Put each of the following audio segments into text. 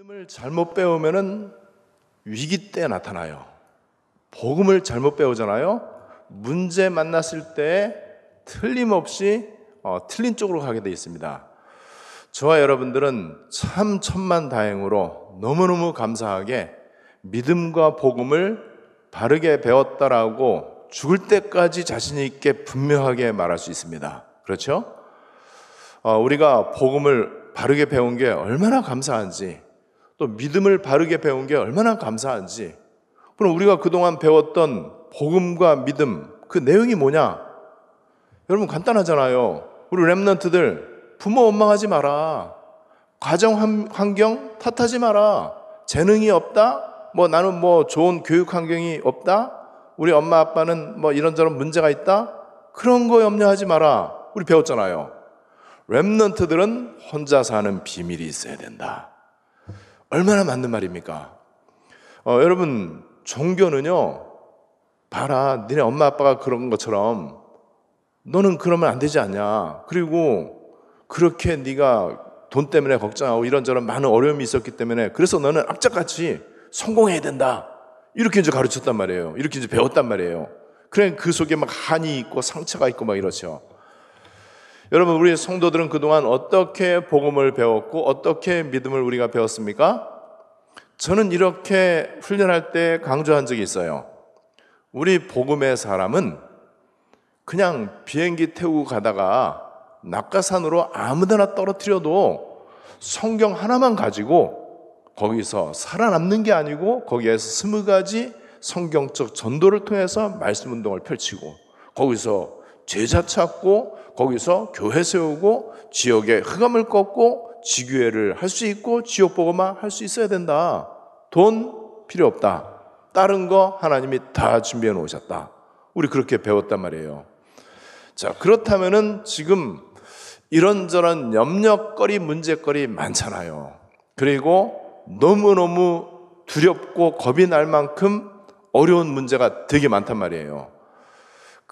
믿음을 잘못 배우면은 위기 때 나타나요. 복음을 잘못 배우잖아요. 문제 만났을 때 틀림없이 어, 틀린 쪽으로 가게 돼 있습니다. 저와 여러분들은 참 천만 다행으로 너무너무 감사하게 믿음과 복음을 바르게 배웠다라고 죽을 때까지 자신 있게 분명하게 말할 수 있습니다. 그렇죠? 어, 우리가 복음을 바르게 배운 게 얼마나 감사한지, 또 믿음을 바르게 배운 게 얼마나 감사한지, 그럼 우리가 그동안 배웠던 복음과 믿음, 그 내용이 뭐냐? 여러분 간단하잖아요. 우리 랩런트들 부모 원망하지 마라. 가정 환경 탓하지 마라. 재능이 없다? 뭐 나는 뭐 좋은 교육 환경이 없다? 우리 엄마 아빠는 뭐 이런저런 문제가 있다? 그런 거 염려하지 마라. 우리 배웠잖아요. 랩런트들은 혼자 사는 비밀이 있어야 된다. 얼마나 맞는 말입니까? 어, 여러분 종교는요. 봐라, 니네 엄마 아빠가 그런 것처럼 너는 그러면 안 되지 않냐. 그리고 그렇게 네가 돈 때문에 걱정하고 이런저런 많은 어려움이 있었기 때문에 그래서 너는 악착같이 성공해야 된다. 이렇게 이제 가르쳤단 말이에요. 이렇게 이제 배웠단 말이에요. 그래 그 속에 막 한이 있고 상처가 있고 막 이렇죠. 여러분 우리 성도들은 그동안 어떻게 복음을 배웠고 어떻게 믿음을 우리가 배웠습니까? 저는 이렇게 훈련할 때 강조한 적이 있어요. 우리 복음의 사람은 그냥 비행기 태우고 가다가 낙하산으로 아무데나 떨어뜨려도 성경 하나만 가지고 거기서 살아남는 게 아니고 거기에서 스무 가지 성경적 전도를 통해서 말씀 운동을 펼치고 거기서 제자 찾고 거기서 교회 세우고 지역에 흑암을 꺾고 지교회를 할 수 있고 지역 보고만 할 수 있어야 된다. 돈 필요 없다. 다른 거 하나님이 다 준비해 놓으셨다. 우리 그렇게 배웠단 말이에요. 자, 그렇다면은 지금 이런저런 염려거리, 문제거리 많잖아요. 그리고 너무너무 두렵고 겁이 날 만큼 어려운 문제가 되게 많단 말이에요.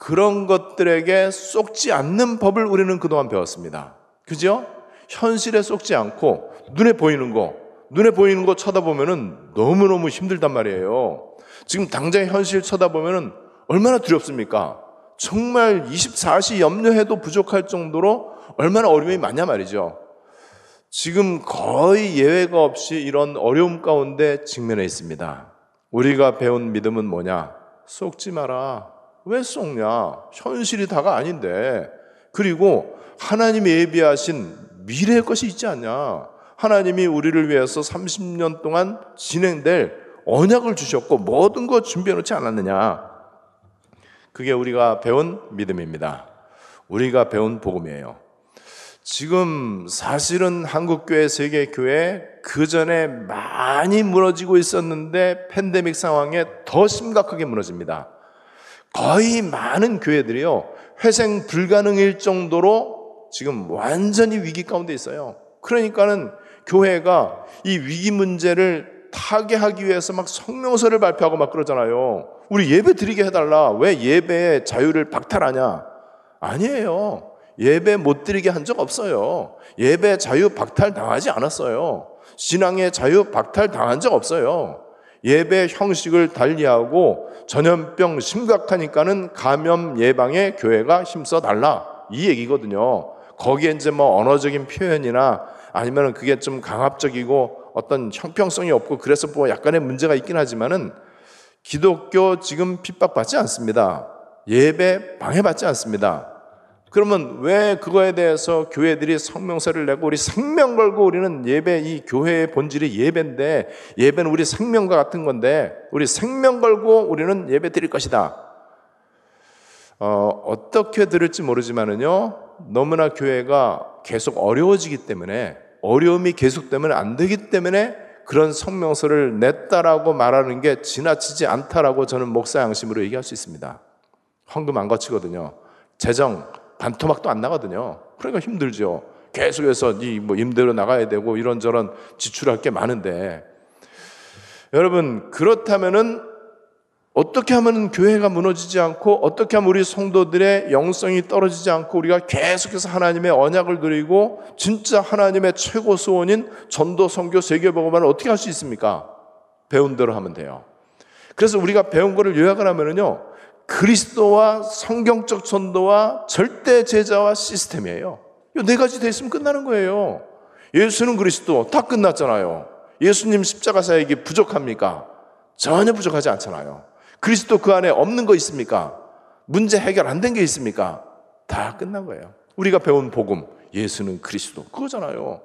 그런 것들에게 쏙지 않는 법을 우리는 그동안 배웠습니다. 그죠? 현실에 쏙지 않고 눈에 보이는 거, 눈에 보이는 거 쳐다보면은 너무너무 힘들단 말이에요. 지금 당장 현실 쳐다보면은 얼마나 두렵습니까? 정말 24시 염려해도 부족할 정도로 얼마나 어려움이 많냐 말이죠. 지금 거의 예외가 없이 이런 어려움 가운데 직면해 있습니다. 우리가 배운 믿음은 뭐냐? 속지 마라. 왜 속냐? 현실이 다가 아닌데. 그리고 하나님이 예비하신 미래의 것이 있지 않냐? 하나님이 우리를 위해서 30년 동안 진행될 언약을 주셨고 모든 것 준비해 놓지 않았느냐? 그게 우리가 배운 믿음입니다. 우리가 배운 복음이에요. 지금 사실은 한국교회, 세계교회 그 전에 많이 무너지고 있었는데 팬데믹 상황에 더 심각하게 무너집니다. 거의 많은 교회들이요. 회생 불가능일 정도로 지금 완전히 위기 가운데 있어요. 그러니까는 교회가 이 위기 문제를 타개하기 위해서 막 성명서를 발표하고 막 그러잖아요. 우리 예배 드리게 해달라. 왜 예배의 자유를 박탈하냐? 아니에요. 예배 못 드리게 한 적 없어요. 예배 자유 박탈 당하지 않았어요. 신앙의 자유 박탈 당한 적 없어요. 예배 형식을 달리하고 전염병 심각하니까는 감염 예방에 교회가 힘써 달라. 이 얘기거든요. 거기에 이제 뭐 언어적인 표현이나 아니면 그게 좀 강압적이고 어떤 형평성이 없고 그래서 뭐 약간의 문제가 있긴 하지만은 기독교 지금 핍박받지 않습니다. 예배 방해받지 않습니다. 그러면 왜 그거에 대해서 교회들이 성명서를 내고 우리 생명 걸고 우리는 예배 이 교회의 본질이 예배인데 예배는 우리 생명과 같은 건데 우리 생명 걸고 우리는 예배 드릴 것이다. 어, 어떻게 들을지 모르지만은요 너무나 교회가 계속 어려워지기 때문에 어려움이 계속되면 안 되기 때문에 그런 성명서를 냈다라고 말하는 게 지나치지 않다라고 저는 목사 양심으로 얘기할 수 있습니다. 헌금 안 거치거든요. 재정 반토막도 안 나거든요. 그러니까 힘들죠. 계속해서 이뭐 임대로 나가야 되고 이런저런 지출할 게 많은데 여러분 그렇다면은 어떻게 하면 교회가 무너지지 않고 어떻게 하면 우리 성도들의 영성이 떨어지지 않고 우리가 계속해서 하나님의 언약을 누리고 진짜 하나님의 최고 소원인 전도 선교 세계복음화를 어떻게 할 수 있습니까? 배운 대로 하면 돼요. 그래서 우리가 배운 거를 요약을 하면은요. 그리스도와 성경적 전도와 절대 제자와 시스템이에요. 이 네 가지 돼 있으면 끝나는 거예요. 예수는 그리스도 다 끝났잖아요. 예수님 십자가 사역이 부족합니까? 전혀 부족하지 않잖아요. 그리스도 그 안에 없는 거 있습니까? 문제 해결 안 된 게 있습니까? 다 끝난 거예요. 우리가 배운 복음, 예수는 그리스도. 그거잖아요.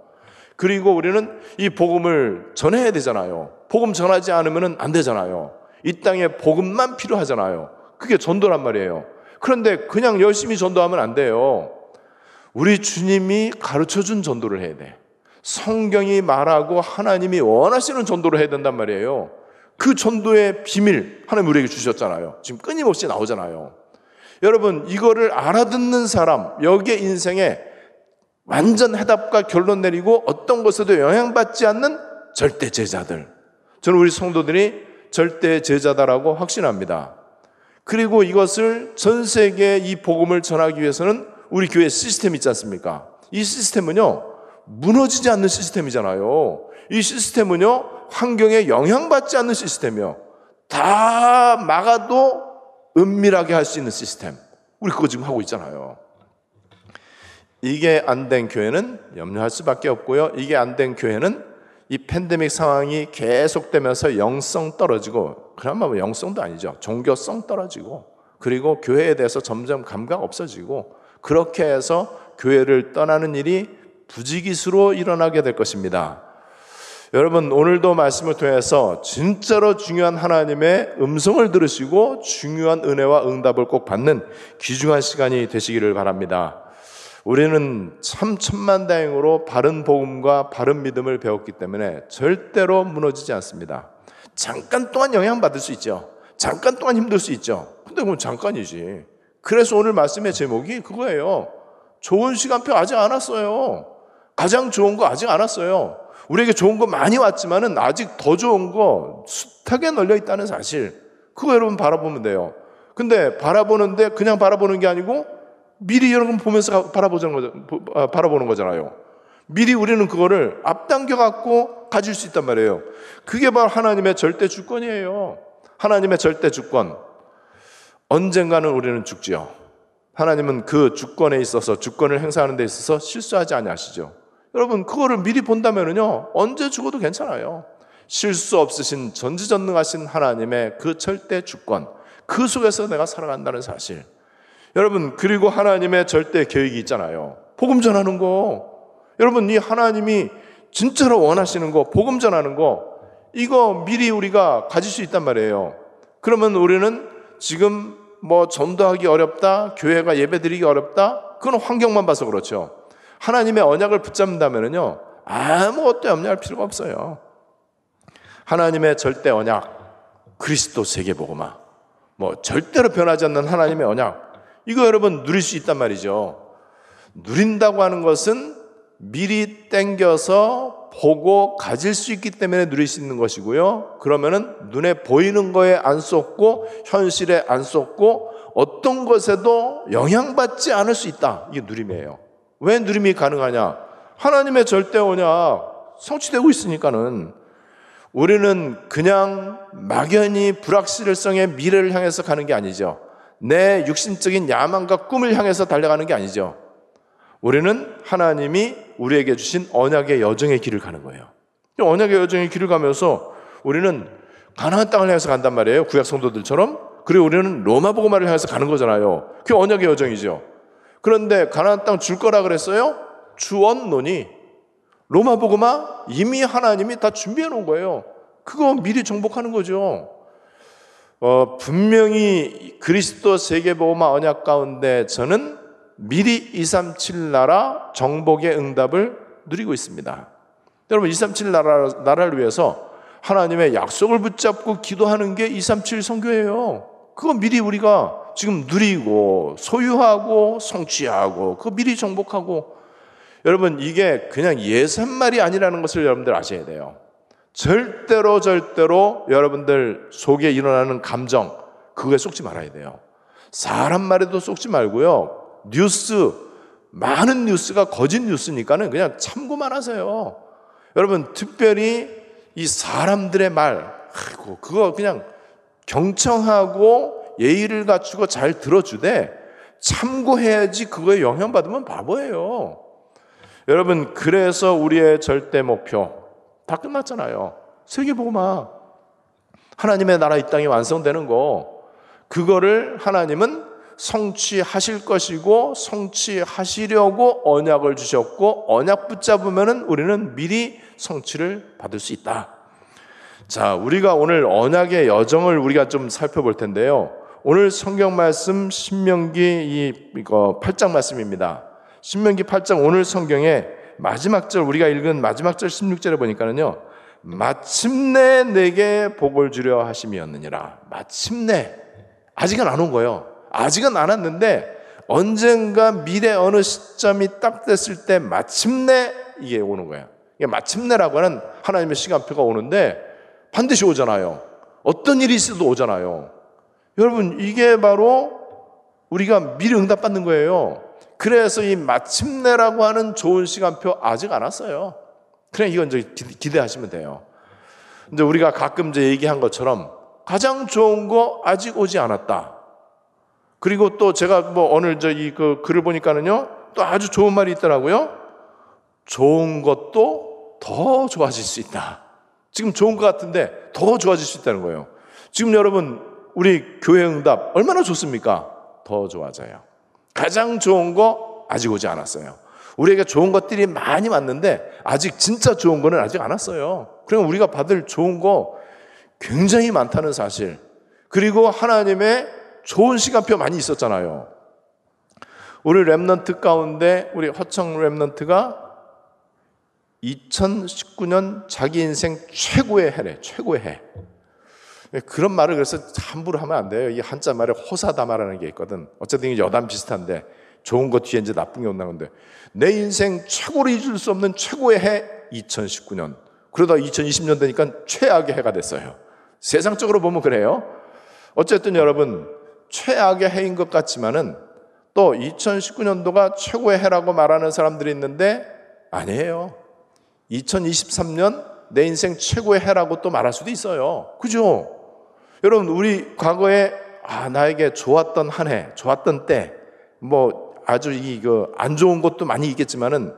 그리고 우리는 이 복음을 전해야 되잖아요. 복음 전하지 않으면 안 되잖아요. 이 땅에 복음만 필요하잖아요. 그게 전도란 말이에요. 그런데 그냥 열심히 전도하면 안 돼요. 우리 주님이 가르쳐 준 전도를 해야 돼. 성경이 말하고 하나님이 원하시는 전도를 해야 된단 말이에요. 그 전도의 비밀 하나님 우리에게 주셨잖아요. 지금 끊임없이 나오잖아요. 여러분 이거를 알아듣는 사람 여기에 인생에 완전 해답과 결론 내리고 어떤 것에도 영향받지 않는 절대 제자들. 저는 우리 성도들이 절대 제자다라고 확신합니다. 그리고 이것을 전 세계에 이 복음을 전하기 위해서는 우리 교회 시스템 있지 않습니까? 이 시스템은요, 무너지지 않는 시스템이잖아요. 이 시스템은요, 환경에 영향받지 않는 시스템이요. 다 막아도 은밀하게 할 수 있는 시스템. 우리 그거 지금 하고 있잖아요. 이게 안 된 교회는 염려할 수밖에 없고요. 이게 안 된 교회는 이 팬데믹 상황이 계속되면서 영성 떨어지고, 그나마 뭐 영성도 아니죠. 종교성 떨어지고, 그리고 교회에 대해서 점점 감각 없어지고, 그렇게 해서 교회를 떠나는 일이 부지기수로 일어나게 될 것입니다. 여러분, 오늘도 말씀을 통해서 진짜로 중요한 하나님의 음성을 들으시고 중요한 은혜와 응답을 꼭 받는 귀중한 시간이 되시기를 바랍니다. 우리는 참 천만다행으로 바른 복음과 바른 믿음을 배웠기 때문에 절대로 무너지지 않습니다. 잠깐 동안 영향받을 수 있죠. 잠깐 동안 힘들 수 있죠. 근데 그건 잠깐이지. 그래서 오늘 말씀의 제목이 그거예요. 좋은 시간표 아직 안 왔어요. 가장 좋은 거 아직 안 왔어요. 우리에게 좋은 거 많이 왔지만은 아직 더 좋은 거 숱하게 널려 있다는 사실. 그거 여러분 바라보면 돼요. 근데 바라보는데 그냥 바라보는 게 아니고 미리 여러분 보면서 바라보는 거죠. 아, 바라보는 거잖아요. 미리 우리는 그거를 앞당겨 갖고 가질 수 있단 말이에요. 그게 바로 하나님의 절대 주권이에요. 하나님의 절대 주권. 언젠가는 우리는 죽지요. 하나님은 그 주권에 있어서 주권을 행사하는 데 있어서 실수하지 아니하시죠. 여러분 그거를 미리 본다면은요 언제 죽어도 괜찮아요. 실수 없으신 전지전능하신 하나님의 그 절대 주권 그 속에서 내가 살아간다는 사실. 여러분 그리고 하나님의 절대 계획이 있잖아요. 복음 전하는 거. 여러분 이 하나님이 진짜로 원하시는 거 복음 전하는 거 이거 미리 우리가 가질 수 있단 말이에요. 그러면 우리는 지금 뭐 전도하기 어렵다, 교회가 예배 드리기 어렵다, 그건 환경만 봐서 그렇죠. 하나님의 언약을 붙잡는다면요 아무것도 염려할 필요가 없어요. 하나님의 절대 언약, 그리스도 세계보고마, 뭐 절대로 변하지 않는 하나님의 언약, 이거 여러분 누릴 수 있단 말이죠. 누린다고 하는 것은 미리 땡겨서 보고 가질 수 있기 때문에 누릴 수 있는 것이고요. 그러면은 눈에 보이는 거에 안 쏟고 현실에 안 쏟고 어떤 것에도 영향받지 않을 수 있다. 이게 누림이에요. 왜 누림이 가능하냐? 하나님의 절대 언약 성취되고 있으니까는 우리는 그냥 막연히 불확실성의 미래를 향해서 가는 게 아니죠. 내 육신적인 야망과 꿈을 향해서 달려가는 게 아니죠. 우리는 하나님이 우리에게 주신 언약의 여정의 길을 가는 거예요. 언약의 여정의 길을 가면서 우리는 가나안 땅을 향해서 간단 말이에요. 구약 성도들처럼. 그리고 우리는 로마 복음화를 향해서 가는 거잖아요. 그게 언약의 여정이죠. 그런데 가나안 땅 줄 거라 그랬어요? 주었노니 로마 복음화 이미 하나님이 다 준비해 놓은 거예요. 그거 미리 정복하는 거죠. 어, 분명히 그리스도 세계보험화 언약 가운데 저는 미리 237 나라 정복의 응답을 누리고 있습니다. 여러분 237 나라, 나라를 위해서 하나님의 약속을 붙잡고 기도하는 게 237 성교예요. 그거 미리 우리가 지금 누리고 소유하고 성취하고 그 미리 정복하고 여러분 이게 그냥 예산말이 아니라는 것을 여러분들 아셔야 돼요. 절대로 절대로 여러분들 속에 일어나는 감정 그거에 속지 말아야 돼요. 사람 말에도 속지 말고요. 뉴스 많은 뉴스가 거짓 뉴스니까는 그냥 참고만 하세요. 여러분 특별히 이 사람들의 말, 아이고 그거 그냥 경청하고 예의를 갖추고 잘 들어주되 참고해야지 그거에 영향받으면 바보예요. 여러분 그래서 우리의 절대 목표 다 끝났잖아요. 세계복음화 하나님의 나라 이 땅이 완성되는 거 그거를 하나님은 성취하실 것이고 성취하시려고 언약을 주셨고 언약 붙잡으면은 우리는 미리 성취를 받을 수 있다. 자, 우리가 오늘 언약의 여정을 우리가 좀 살펴볼 텐데요. 오늘 성경 말씀 신명기 이 이거 8장 말씀입니다. 신명기 8장 오늘 성경에 마지막 절 우리가 읽은 마지막 절 16절에 보니까는요. 마침내 내게 복을 주려 하심이었느니라. 마침내 아직은 안 온 거예요. 아직은 안 왔는데 언젠가 미래 어느 시점이 딱 됐을 때 마침내 이게 오는 거예요. 이게 마침내라고 하는 하나님의 시간표가 오는데 반드시 오잖아요. 어떤 일이 있어도 오잖아요. 여러분, 이게 바로 우리가 미리 응답받는 거예요. 그래서 이 마침내라고 하는 좋은 시간표 아직 안 왔어요. 그냥 이건 이제 기대하시면 돼요. 이제 우리가 가끔 이제 얘기한 것처럼 가장 좋은 거 아직 오지 않았다. 그리고 또 제가 뭐 오늘 저 이 그 글을 보니까는요, 또 아주 좋은 말이 있더라고요. 좋은 것도 더 좋아질 수 있다. 지금 좋은 것 같은데 더 좋아질 수 있다는 거예요. 지금 여러분, 우리 교회 응답 얼마나 좋습니까? 더 좋아져요. 가장 좋은 거 아직 오지 않았어요. 우리에게 좋은 것들이 많이 왔는데 아직 진짜 좋은 거는 아직 안 왔어요. 그럼 우리가 받을 좋은 거 굉장히 많다는 사실. 그리고 하나님의 좋은 시간표 많이 있었잖아요. 우리 Remnant 가운데 우리 허청 Remnant가 2019년 자기 인생 최고의 해래, 최고의 해. 그런 말을 그래서 함부로 하면 안 돼요. 이 한자 말에 호사다마라는 게 있거든. 어쨌든 여담 비슷한데 좋은 것 뒤에 이제 나쁜 게 온다는 건데 내 인생 최고로 잊을 수 없는 최고의 해 2019년. 그러다 2020년 되니까 최악의 해가 됐어요. 세상적으로 보면 그래요. 어쨌든 여러분 최악의 해인 것 같지만은 또 2019년도가 최고의 해라고 말하는 사람들이 있는데 아니에요. 2023년 내 인생 최고의 해라고 또 말할 수도 있어요. 그죠? 여러분, 우리 과거에 아, 나에게 좋았던 한 해, 좋았던 때, 뭐 아주 이안 좋은 것도 많이 있겠지만은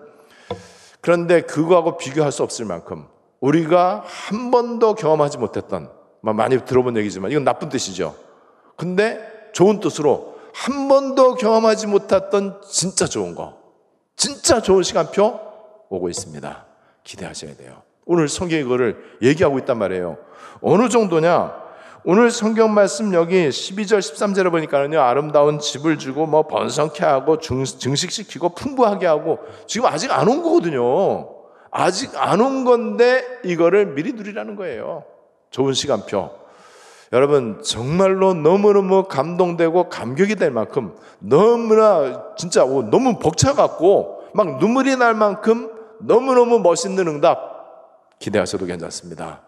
그런데 그거하고 비교할 수 없을 만큼 우리가 한 번도 경험하지 못했던 많이 들어본 얘기지만 이건 나쁜 뜻이죠. 근데 좋은 뜻으로 한 번도 경험하지 못했던 진짜 좋은 거, 진짜 좋은 시간표 오고 있습니다. 기대하셔야 돼요. 오늘 성경이 그거를 얘기하고 있단 말이에요. 어느 정도냐? 오늘 성경 말씀 여기 12절 13절에 보니까는요. 아름다운 집을 주고 뭐 번성케 하고 증식시키고 풍부하게 하고 지금 아직 안 온 거거든요. 아직 안 온 건데 이거를 미리 누리라는 거예요. 좋은 시간표. 여러분 정말로 너무너무 감동되고 감격이 될 만큼 너무나 진짜 너무 벅차갖고 막 눈물이 날 만큼 너무너무 멋있는 응답 기대하셔도 괜찮습니다.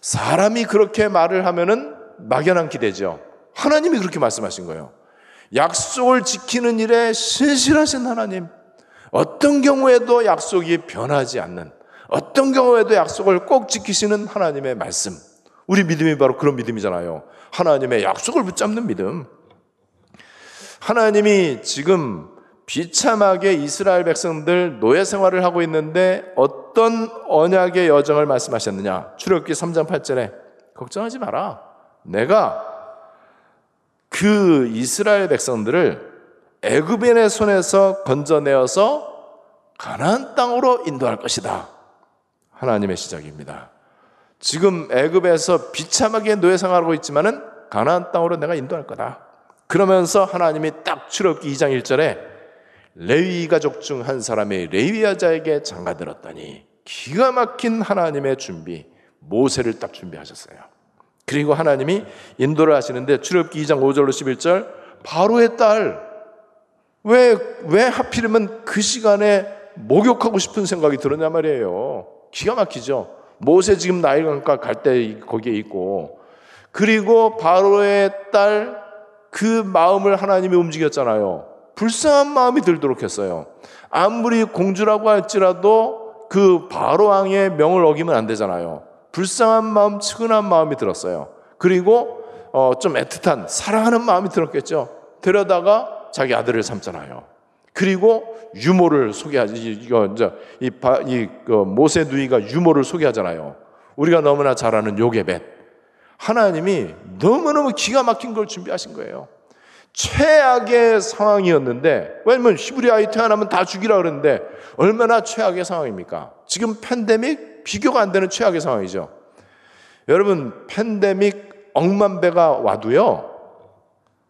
사람이 그렇게 말을 하면은 막연한 기대죠. 하나님이 그렇게 말씀하신 거예요. 약속을 지키는 일에 신실하신 하나님. 어떤 경우에도 약속이 변하지 않는, 어떤 경우에도 약속을 꼭 지키시는 하나님의 말씀. 우리 믿음이 바로 그런 믿음이잖아요. 하나님의 약속을 붙잡는 믿음. 하나님이 지금 비참하게 이스라엘 백성들 노예 생활을 하고 있는데 어떤 언약의 여정을 말씀하셨느냐? 출애굽기 3장 8절에 걱정하지 마라. 내가 그 이스라엘 백성들을 애굽인의 손에서 건져내어서 가나안 땅으로 인도할 것이다. 하나님의 시작입니다. 지금 애굽에서 비참하게 노예 생활하고 있지만은 가나안 땅으로 내가 인도할 거다. 그러면서 하나님이 딱 출애굽기 2장 1절에 레위 가족 중 한 사람의 레위 여자에게 장가 들었더니 기가 막힌 하나님의 준비 모세를 딱 준비하셨어요. 그리고 하나님이 인도를 하시는데 출애굽기 2장 5절로 11절 바로의 딸 왜, 왜 하필이면 그 시간에 목욕하고 싶은 생각이 들었냐 말이에요. 기가 막히죠. 모세 지금 나일강가 갈 때 거기에 있고 그리고 바로의 딸 그 마음을 하나님이 움직였잖아요. 불쌍한 마음이 들도록 했어요. 아무리 공주라고 할지라도 그 바로 왕의 명을 어기면 안 되잖아요. 불쌍한 마음, 측은한 마음이 들었어요. 그리고 어, 좀 애틋한 사랑하는 마음이 들었겠죠. 데려다가 자기 아들을 삼잖아요. 그리고 유모를 소개하지 이거 이제 이, 바, 이 그 모세 누이가 유모를 소개하잖아요. 우리가 너무나 잘 아는 요게벳. 하나님이 너무너무 기가 막힌 걸 준비하신 거예요. 최악의 상황이었는데 왜냐면 히브리 아이 태어나면 다 죽이라 그러는데 얼마나 최악의 상황입니까? 지금 팬데믹 비교가 안 되는 최악의 상황이죠. 여러분 팬데믹 억만 배가 와도요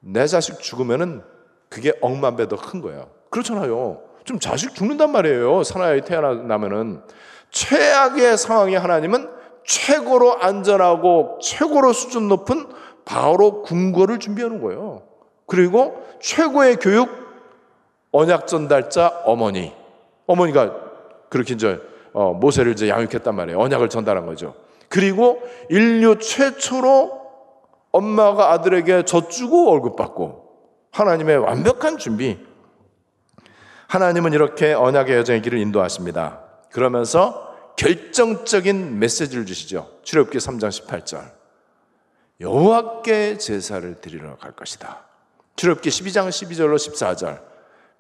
내 자식 죽으면은 그게 억만 배 더 큰 거예요. 그렇잖아요. 좀 자식 죽는단 말이에요. 사나이 태어나면은 최악의 상황에 하나님은 최고로 안전하고 최고로 수준 높은 바로 궁궐을 준비하는 거예요. 그리고 최고의 교육 언약 전달자 어머니. 어머니가 그렇게 이제 어, 모세를 이제 양육했단 말이에요. 언약을 전달한 거죠. 그리고 인류 최초로 엄마가 아들에게 젖주고 월급 받고 하나님의 완벽한 준비. 하나님은 이렇게 언약의 여정의 길을 인도하십니다. 그러면서 결정적인 메시지를 주시죠. 출애굽기 3장 18절. 여호와께 제사를 드리러 갈 것이다. 출애굽기 12장 12절로 14절.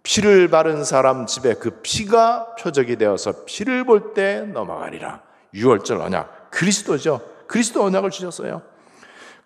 피를 바른 사람 집에 그 피가 표적이 되어서 피를 볼 때 넘어가리라. 6월절 언약. 그리스도죠. 그리스도 언약을 주셨어요.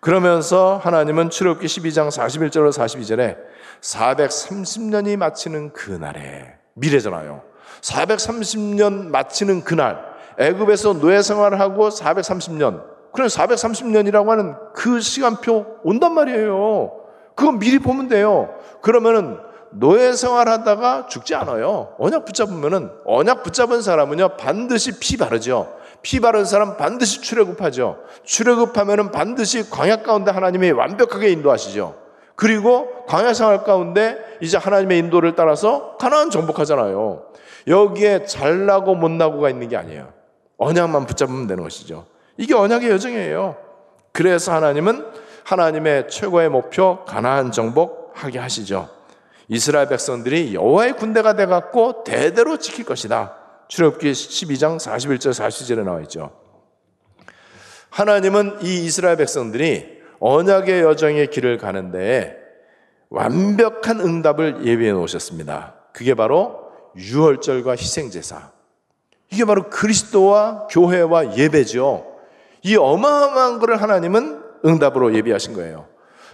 그러면서 하나님은 출애굽기 12장 41절로 42절에 430년이 마치는 그날에 미래잖아요. 430년 마치는 그날 애굽에서 노예 생활을 하고 430년 그럼 430년이라고 하는 그 시간표 온단 말이에요. 그건 미리 보면 돼요. 그러면은 노예 생활하다가 죽지 않아요. 언약 붙잡으면은 언약 붙잡은 사람은요 반드시 피 바르죠. 피 바른 사람 반드시 출애굽하죠. 출애굽하면은 반드시 광야 가운데 하나님이 완벽하게 인도하시죠. 그리고 광야 생활 가운데 이제 하나님의 인도를 따라서 가나안 정복하잖아요. 여기에 잘나고 못나고가 있는 게 아니에요. 언약만 붙잡으면 되는 것이죠. 이게 언약의 여정이에요. 그래서 하나님은 하나님의 최고의 목표 가나안 정복하게 하시죠. 이스라엘 백성들이 여호와의 군대가 돼 갖고 대대로 지킬 것이다. 출애굽기 12장 41절 40절에 나와 있죠. 하나님은 이 이스라엘 백성들이 언약의 여정의 길을 가는데 완벽한 응답을 예비해 놓으셨습니다. 그게 바로 유월절과 희생제사. 이게 바로 그리스도와 교회와 예배죠. 이 어마어마한 것을 하나님은 응답으로 예비하신 거예요.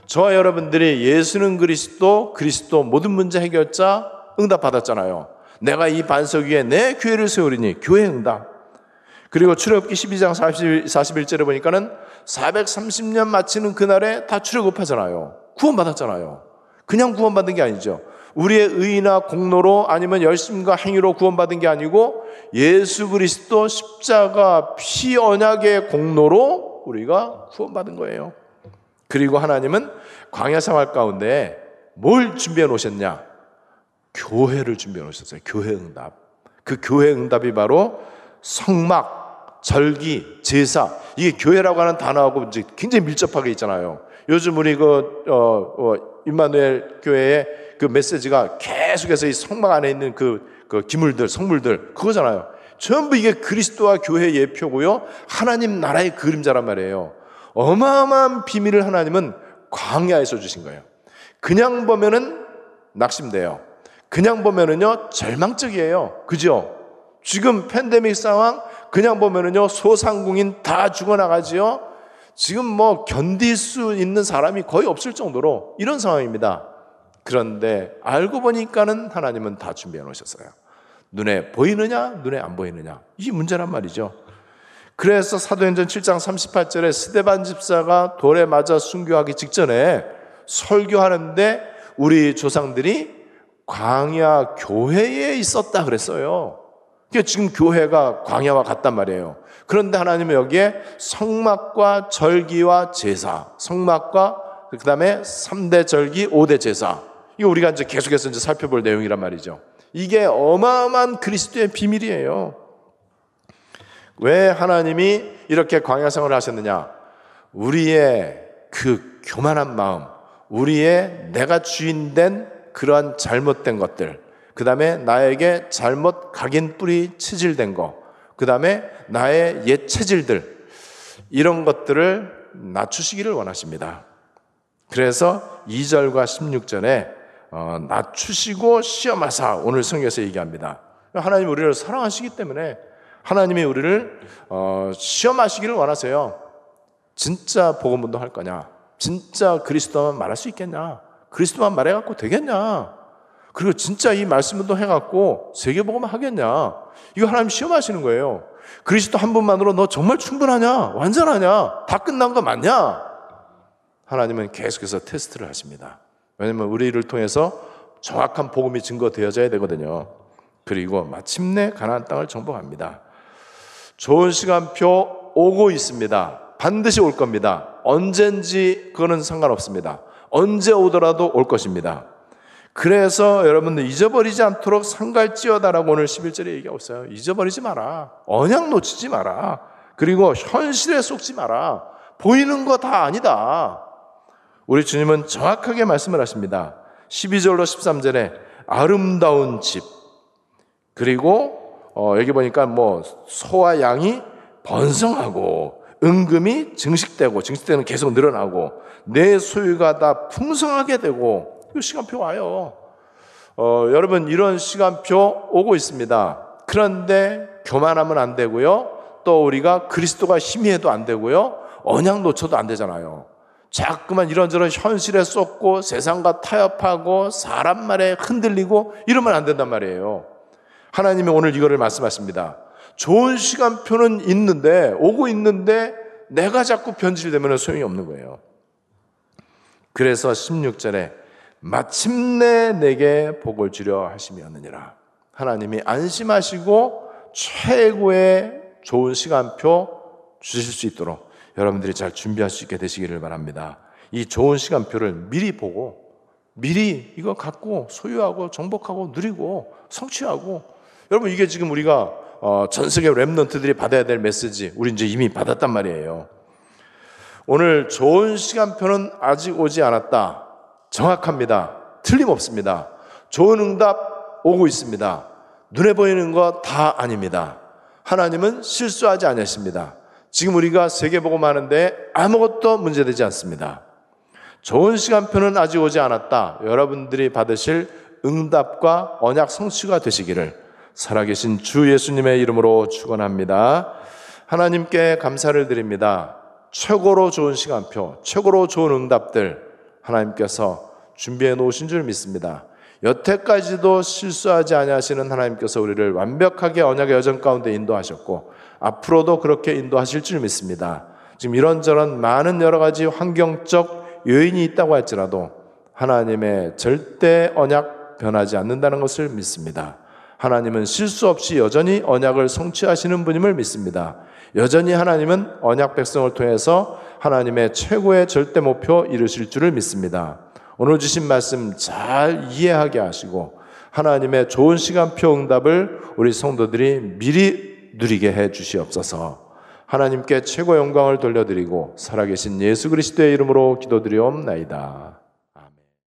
저와 여러분들이 예수는 그리스도, 그리스도 모든 문제 해결자 응답 받았잖아요. 내가 이 반석 위에 내 교회를 세우리니 교회 응답. 그리고 출애굽기 12장 40, 41절에 보니까는 430년 마치는 그날에 다 출애굽하잖아요. 구원받았잖아요. 그냥 구원받은 게 아니죠. 우리의 의나 공로로 아니면 열심과 행위로 구원받은 게 아니고 예수 그리스도 십자가 피 언약의 공로로 우리가 구원받은 거예요. 그리고 하나님은 광야 생활 가운데 뭘 준비해 놓으셨냐? 교회를 준비해 놓으셨어요. 교회 응답. 그 교회 응답이 바로 성막, 절기, 제사. 이게 교회라고 하는 단어하고 이제 굉장히 밀접하게 있잖아요. 요즘 우리 그, 어, 어, 임마누엘 교회의 그 메시지가 계속해서 이 성막 안에 있는 그, 그 기물들, 성물들, 그거잖아요. 전부 이게 그리스도와 교회 예표고요. 하나님 나라의 그림자란 말이에요. 어마어마한 비밀을 하나님은 광야에서 주신 거예요. 그냥 보면은 낙심돼요. 그냥 보면은요, 절망적이에요. 그죠? 지금 팬데믹 상황, 그냥 보면은요, 소상공인 다 죽어나가지요. 지금 뭐 견딜 수 있는 사람이 거의 없을 정도로 이런 상황입니다. 그런데 알고 보니까는 하나님은 다 준비해 놓으셨어요. 눈에 보이느냐, 눈에 안 보이느냐. 이 문제란 말이죠. 그래서 사도행전 7장 38절에 스데반 집사가 돌에 맞아 순교하기 직전에 설교하는데 우리 조상들이 광야 교회에 있었다 그랬어요. 그러니까 지금 교회가 광야와 같단 말이에요. 그런데 하나님은 여기에 성막과 절기와 제사, 성막과 그 다음에 3대 절기, 5대 제사. 이거 우리가 이제 계속해서 이제 살펴볼 내용이란 말이죠. 이게 어마어마한 그리스도의 비밀이에요. 왜 하나님이 이렇게 광야성을 하셨느냐? 우리의 그 교만한 마음, 우리의 내가 주인된 그러한 잘못된 것들, 그 다음에 나에게 잘못 각인 뿌리 체질된 거, 그 다음에 나의 옛 체질들, 이런 것들을 낮추시기를 원하십니다. 그래서 2절과 16절에 어, 낮추시고 시험하사 오늘 성경에서 얘기합니다. 하나님 우리를 사랑하시기 때문에 하나님이 우리를 어, 시험하시기를 원하세요. 진짜 복음 운동할 거냐? 진짜 그리스도만 말할 수 있겠냐? 그리스도만 말해갖고 되겠냐? 그리고 진짜 이 말씀 운동 해갖고 세계복음만 하겠냐? 이거 하나님 시험하시는 거예요. 그리스도 한 분만으로 너 정말 충분하냐? 완전하냐? 다 끝난 거 맞냐? 하나님은 계속해서 테스트를 하십니다. 왜냐하면 우리를 통해서 정확한 복음이 증거되어져야 되거든요. 그리고 마침내 가나안 땅을 정복합니다. 좋은 시간표 오고 있습니다. 반드시 올 겁니다. 언젠지 그거는 상관없습니다. 언제 오더라도 올 것입니다. 그래서 여러분들 잊어버리지 않도록 상갈지어다라고 오늘 11절에 얘기하고 있어요. 잊어버리지 마라. 언약 놓치지 마라. 그리고 현실에 속지 마라. 보이는 거 다 아니다. 우리 주님은 정확하게 말씀을 하십니다. 12절로 13절에 아름다운 집. 그리고 어, 여기 보니까 뭐 소와 양이 번성하고 은금이 증식되고 증식되는 계속 늘어나고 내 소유가 다 풍성하게 되고 이 시간표 와요. 어, 여러분 이런 시간표 오고 있습니다. 그런데 교만하면 안 되고요. 또 우리가 그리스도가 희미해도 안 되고요. 언약 놓쳐도 안 되잖아요. 자꾸만 이런저런 현실에 쏟고 세상과 타협하고 사람 말에 흔들리고 이러면 안 된단 말이에요. 하나님이 오늘 이거를 말씀하십니다. 좋은 시간표는 있는데 오고 있는데 내가 자꾸 변질되면 소용이 없는 거예요. 그래서 16절에 마침내 내게 복을 주려 하심이었느니라. 하나님이 안심하시고 최고의 좋은 시간표 주실 수 있도록 여러분들이 잘 준비할 수 있게 되시기를 바랍니다. 이 좋은 시간표를 미리 보고 미리 이거 갖고 소유하고 정복하고 누리고 성취하고 여러분 이게 지금 우리가 어, 전 세계 랩런트들이 받아야 될 메시지 우리 이제 이미 받았단 말이에요. 오늘 좋은 시간표는 아직 오지 않았다. 정확합니다. 틀림없습니다. 좋은 응답 오고 있습니다. 눈에 보이는 거 다 아닙니다. 하나님은 실수하지 않으십니다. 지금 우리가 세계보고 하는데 아무것도 문제되지 않습니다. 좋은 시간표는 아직 오지 않았다. 여러분들이 받으실 응답과 언약 성취가 되시기를 살아계신 주 예수님의 이름으로 축원합니다. 하나님께 감사를 드립니다. 최고로 좋은 시간표, 최고로 좋은 응답들 하나님께서 준비해 놓으신 줄 믿습니다. 여태까지도 실수하지 아니하시는 하나님께서 우리를 완벽하게 언약의 여정 가운데 인도하셨고 앞으로도 그렇게 인도하실 줄 믿습니다. 지금 이런저런 많은 여러 가지 환경적 요인이 있다고 할지라도 하나님의 절대 언약 변하지 않는다는 것을 믿습니다. 하나님은 실수 없이 여전히 언약을 성취하시는 분임을 믿습니다. 여전히 하나님은 언약 백성을 통해서 하나님의 최고의 절대 목표 이루실 줄을 믿습니다. 오늘 주신 말씀 잘 이해하게 하시고 하나님의 좋은 시간표 응답을 우리 성도들이 미리 누리게 해 주시옵소서. 하나님께 최고 영광을 돌려드리고 살아계신 예수 그리스도의 이름으로 기도드리옵나이다.